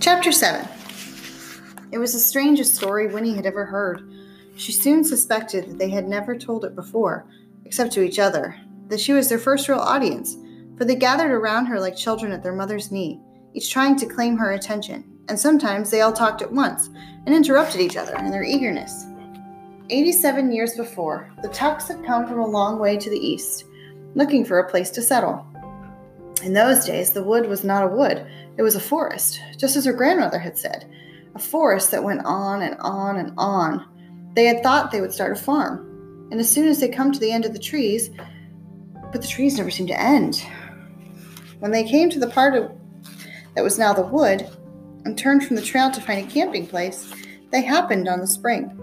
Chapter 7 It was the strangest story Winnie had ever heard. She soon suspected that they had never told it before, except to each other, that she was their first real audience, for they gathered around her like children at their mother's knee, each trying to claim her attention, and sometimes they all talked at once and interrupted each other in their eagerness. Eighty seven years before, the Tucks had come from a long way to the east, looking for a place to settle. In those days, the wood was not a wood, it was a forest, just as her grandmother had said. A forest that went on and on and on. They had thought they would start a farm, and as soon as they come to the end of the trees, but the trees never seemed to end. When they came to the part of, that was now the wood, and turned from the trail to find a camping place, they happened on the spring.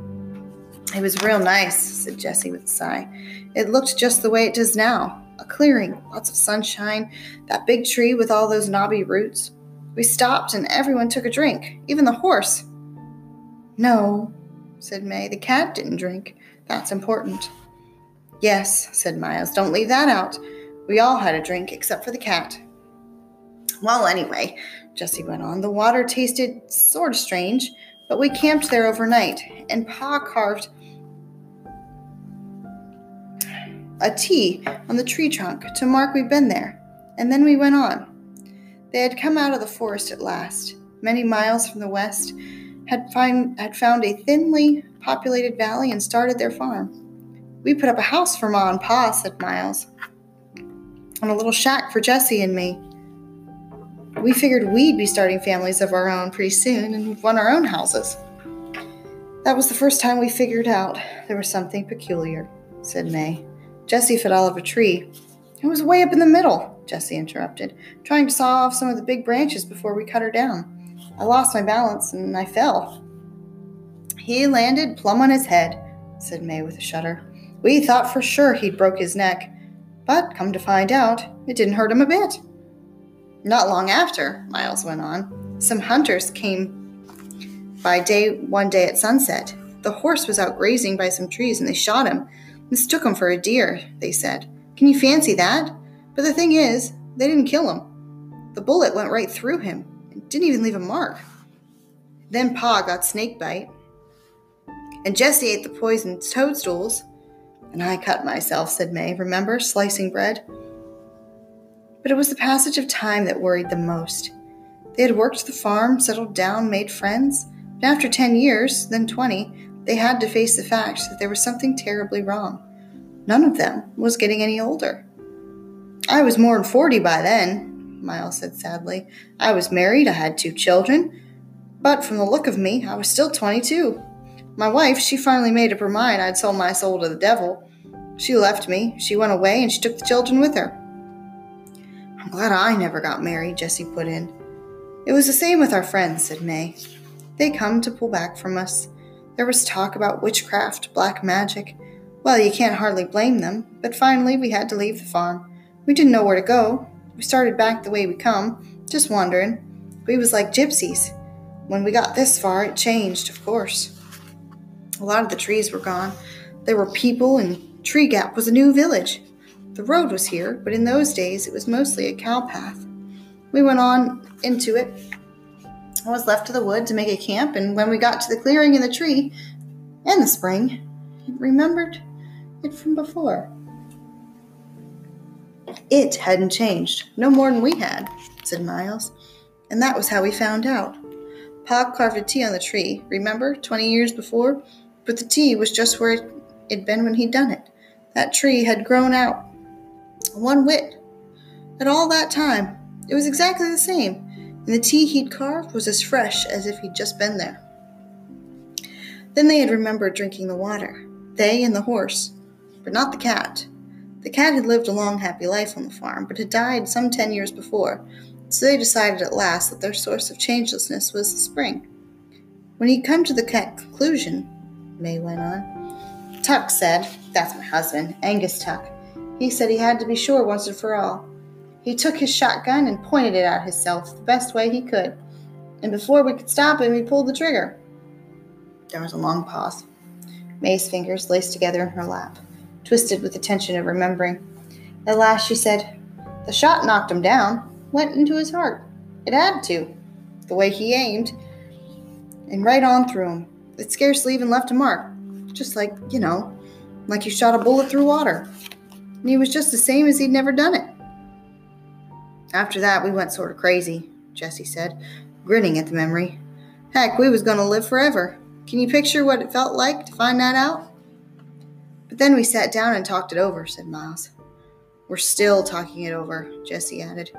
It was real nice, said Jesse with a sigh. It looked just the way it does now a clearing, lots of sunshine, that big tree with all those knobby roots. We stopped and everyone took a drink, even the horse. No, said Mae, the cat didn't drink. That's important. Yes, said Miles, don't leave that out. We all had a drink except for the cat. Well, anyway, Jesse went on, the water tasted sort of strange, but we camped there overnight, and Pa carved a T on the tree trunk to mark we'd been there, and then we went on. They had come out of the forest at last, many miles from the west, had, find, had found a thinly populated valley and started their farm. We put up a house for Ma and Pa, said Miles, and a little shack for Jesse and me. We figured we'd be starting families of our own pretty soon and would want our own houses. That was the first time we figured out there was something peculiar, said Mae. Jesse fell out of a tree. It was way up in the middle, Jesse interrupted, trying to saw off some of the big branches before we cut her down. I lost my balance and I fell. He landed plumb on his head, said Mae with a shudder. We thought for sure he'd broke his neck, but come to find out, it didn't hurt him a bit. Not long after, Miles went on, some hunters came by day one day at sunset. The horse was out grazing by some trees and they shot him. Mistook him for a deer, they said. Can you fancy that? But the thing is, they didn't kill him. The bullet went right through him and didn't even leave a mark. Then Pa got snake bite, and Jesse ate the poisoned toadstools. And I cut myself, said Mae. Remember slicing bread? But it was the passage of time that worried them most. They had worked the farm, settled down, made friends, and after 10 years, then 20, they had to face the fact that there was something terribly wrong. None of them was getting any older. I was more than 40 by then, Miles said sadly. I was married, I had two children, but from the look of me, I was still 22. My wife, she finally made up her mind I'd sold my soul to the devil. She left me, she went away, and she took the children with her. I'm glad I never got married, Jesse put in. It was the same with our friends, said Mae. They come to pull back from us. There was talk about witchcraft, black magic. Well, you can't hardly blame them, but finally we had to leave the farm. We didn't know where to go. We started back the way we come, just wandering. We was like gypsies. When we got this far, it changed, of course. A lot of the trees were gone. There were people, and Treegap was a new village. The road was here, but in those days it was mostly a cow path. We went on into it Was left to the wood to make a camp, and when we got to the clearing in the tree and the spring, it remembered it from before. It hadn't changed, no more than we had, said Miles, and that was how we found out. Pa carved a T on the tree, remember, twenty years before? But the T was just where it had been when he'd done it. That tree had grown out one whit. At all that time, it was exactly the same and the T he'd carved was as fresh as if he'd just been there. Then they had remembered drinking the water, they and the horse, but not the cat. The cat had lived a long, happy life on the farm, but had died some ten years before, so they decided at last that their source of changelessness was the spring. When he'd come to the conclusion, Mae went on, Tuck said, That's my husband, Angus Tuck. He said he had to be sure once and for all. He took his shotgun and pointed it at himself the best way he could. And before we could stop him, he pulled the trigger. There was a long pause. Mae's fingers laced together in her lap, twisted with the tension of remembering. At last she said, The shot knocked him down, went into his heart. It had to. the way he aimed, and right on through him. It scarcely even left a mark, just like, you know, like you shot a bullet through water. And he was just the same as he'd never done it. After that, we went sort of crazy, Jesse said, grinning at the memory. Heck, we was going to live forever. Can you picture what it felt like to find that out? But then we sat down and talked it over, said Miles. We're still talking it over, Jesse added.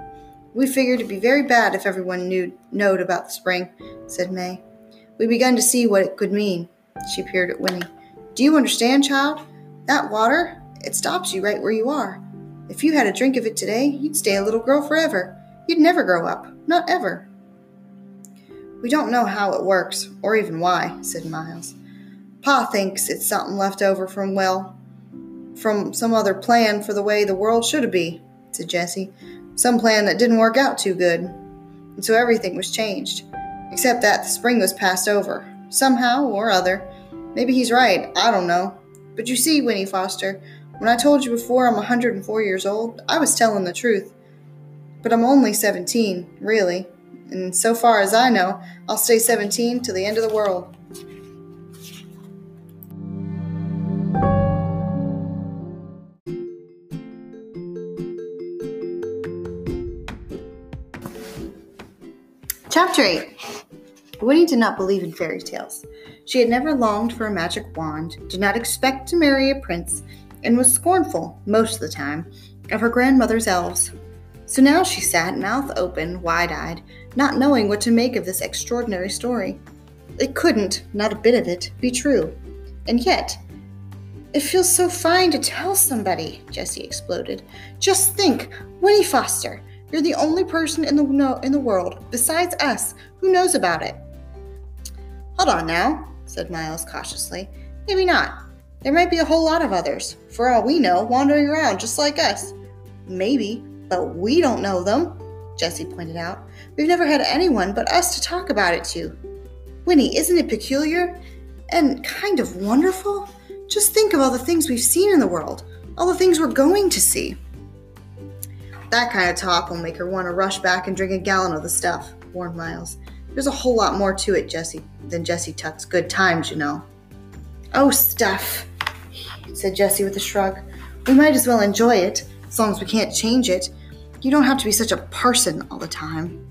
We figured it'd be very bad if everyone knew knowed about the spring, said Mae. We begun to see what it could mean. She peered at Winnie. Do you understand, child? That water, it stops you right where you are. If you had a drink of it today, you'd stay a little girl forever. You'd never grow up. Not ever. We don't know how it works, or even why, said Miles. Pa thinks it's something left over from, well, from some other plan for the way the world should be, said Jesse. Some plan that didn't work out too good. And so everything was changed. Except that the spring was passed over. Somehow or other. Maybe he's right, I don't know. But you see, Winnie Foster, when I told you before I'm 104 years old, I was telling the truth. But I'm only 17, really. And so far as I know, I'll stay 17 till the end of the world. Chapter 8 Winnie did not believe in fairy tales. She had never longed for a magic wand, did not expect to marry a prince, and was scornful, most of the time, of her grandmother's elves. So now she sat, mouth open, wide eyed, not knowing what to make of this extraordinary story. It couldn't, not a bit of it, be true. And yet, it feels so fine to tell somebody, Jesse exploded. Just think, Winnie Foster, you're the only person in the no, in the world, besides us, who knows about it. Hold on now, said Miles cautiously. Maybe not. There might be a whole lot of others, for all we know, wandering around just like us. Maybe, but we don't know them, Jesse pointed out. We've never had anyone but us to talk about it to. Winnie, isn't it peculiar? And kind of wonderful? Just think of all the things we've seen in the world, all the things we're going to see. That kind of talk will make her want to rush back and drink a gallon of the stuff, warned Miles. There's a whole lot more to it, Jesse, than Jesse Tuck's good times, you know. Oh, stuff, said Jesse with a shrug. We might as well enjoy it, as long as we can't change it. You don't have to be such a parson all the time.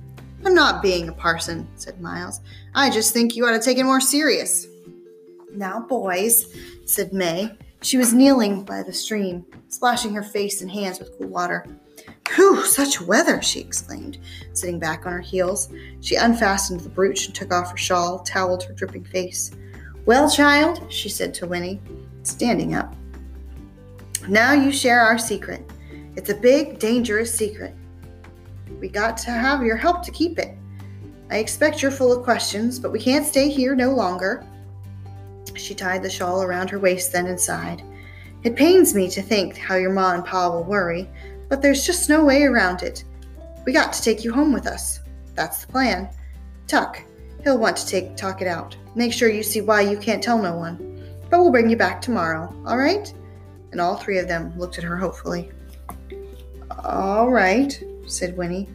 I'm not being a parson, said Miles. I just think you ought to take it more serious. Now, boys, said Mae. She was kneeling by the stream, splashing her face and hands with cool water. Whew, such weather, she exclaimed, sitting back on her heels. She unfastened the brooch and took off her shawl, toweled her dripping face. Well, child, she said to Winnie, standing up. Now you share our secret. It's a big, dangerous secret. We got to have your help to keep it. I expect you're full of questions, but we can't stay here no longer. She tied the shawl around her waist then and sighed. It pains me to think how your ma and pa will worry, but there's just no way around it. We got to take you home with us. That's the plan. Tuck, he'll want to take talk it out. Make sure you see why you can't tell no one. But we'll bring you back tomorrow, all right? And all three of them looked at her hopefully. All right, said Winnie,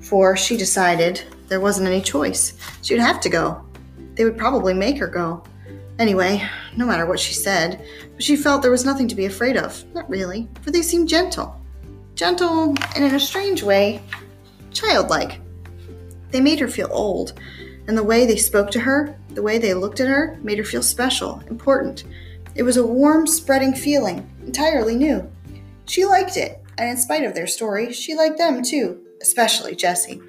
for she decided there wasn't any choice. She would have to go. They would probably make her go. Anyway, no matter what she said, but she felt there was nothing to be afraid of. Not really, for they seemed gentle. Gentle and in a strange way, childlike. They made her feel old, and the way they spoke to her, the way they looked at her, made her feel special, important. It was a warm, spreading feeling, entirely new. She liked it, and in spite of their story, she liked them too, especially Jesse.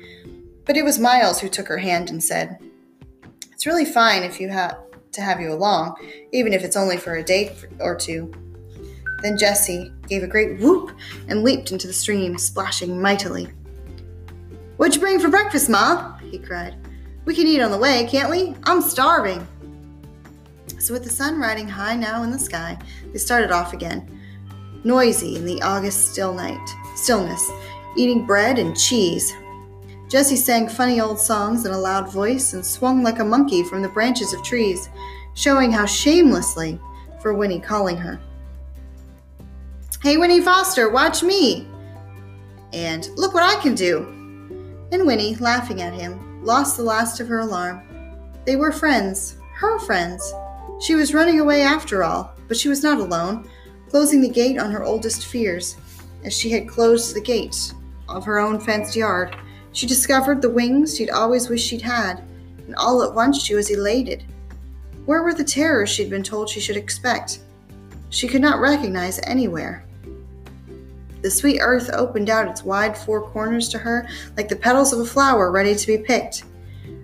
But it was Miles who took her hand and said, It's really fine if you have to have you along, even if it's only for a day or two. Then Jesse gave a great whoop and leaped into the stream, splashing mightily. What'd you bring for breakfast, Ma? he cried. We can eat on the way, can't we? I'm starving. So, with the sun riding high now in the sky, they started off again noisy in the August still night, stillness, eating bread and cheese. Jesse sang funny old songs in a loud voice and swung like a monkey from the branches of trees, showing how shamelessly for Winnie calling her. Hey, Winnie Foster, watch me! And look what I can do! And Winnie, laughing at him, lost the last of her alarm. They were friends, her friends. She was running away after all, but she was not alone, closing the gate on her oldest fears. As she had closed the gate of her own fenced yard, she discovered the wings she'd always wished she'd had, and all at once she was elated. Where were the terrors she'd been told she should expect? She could not recognize anywhere. The sweet earth opened out its wide four corners to her like the petals of a flower ready to be picked,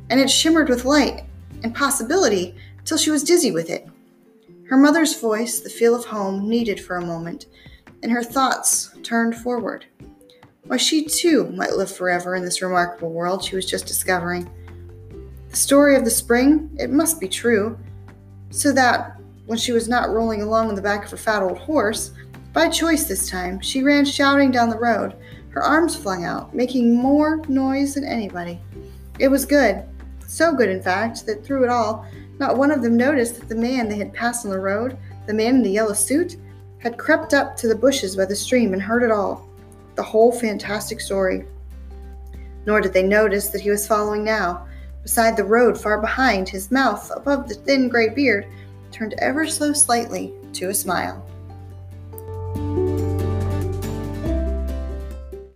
and it shimmered with light and possibility till she was dizzy with it. Her mother's voice, the feel of home, needed for a moment, and her thoughts turned forward. Why, she too might live forever in this remarkable world she was just discovering. The story of the spring, it must be true, so that, when she was not rolling along on the back of her fat old horse, by choice this time, she ran shouting down the road, her arms flung out, making more noise than anybody. It was good, so good, in fact, that through it all, not one of them noticed that the man they had passed on the road, the man in the yellow suit, had crept up to the bushes by the stream and heard it all the whole fantastic story. Nor did they notice that he was following now, beside the road far behind, his mouth, above the thin gray beard, turned ever so slightly to a smile.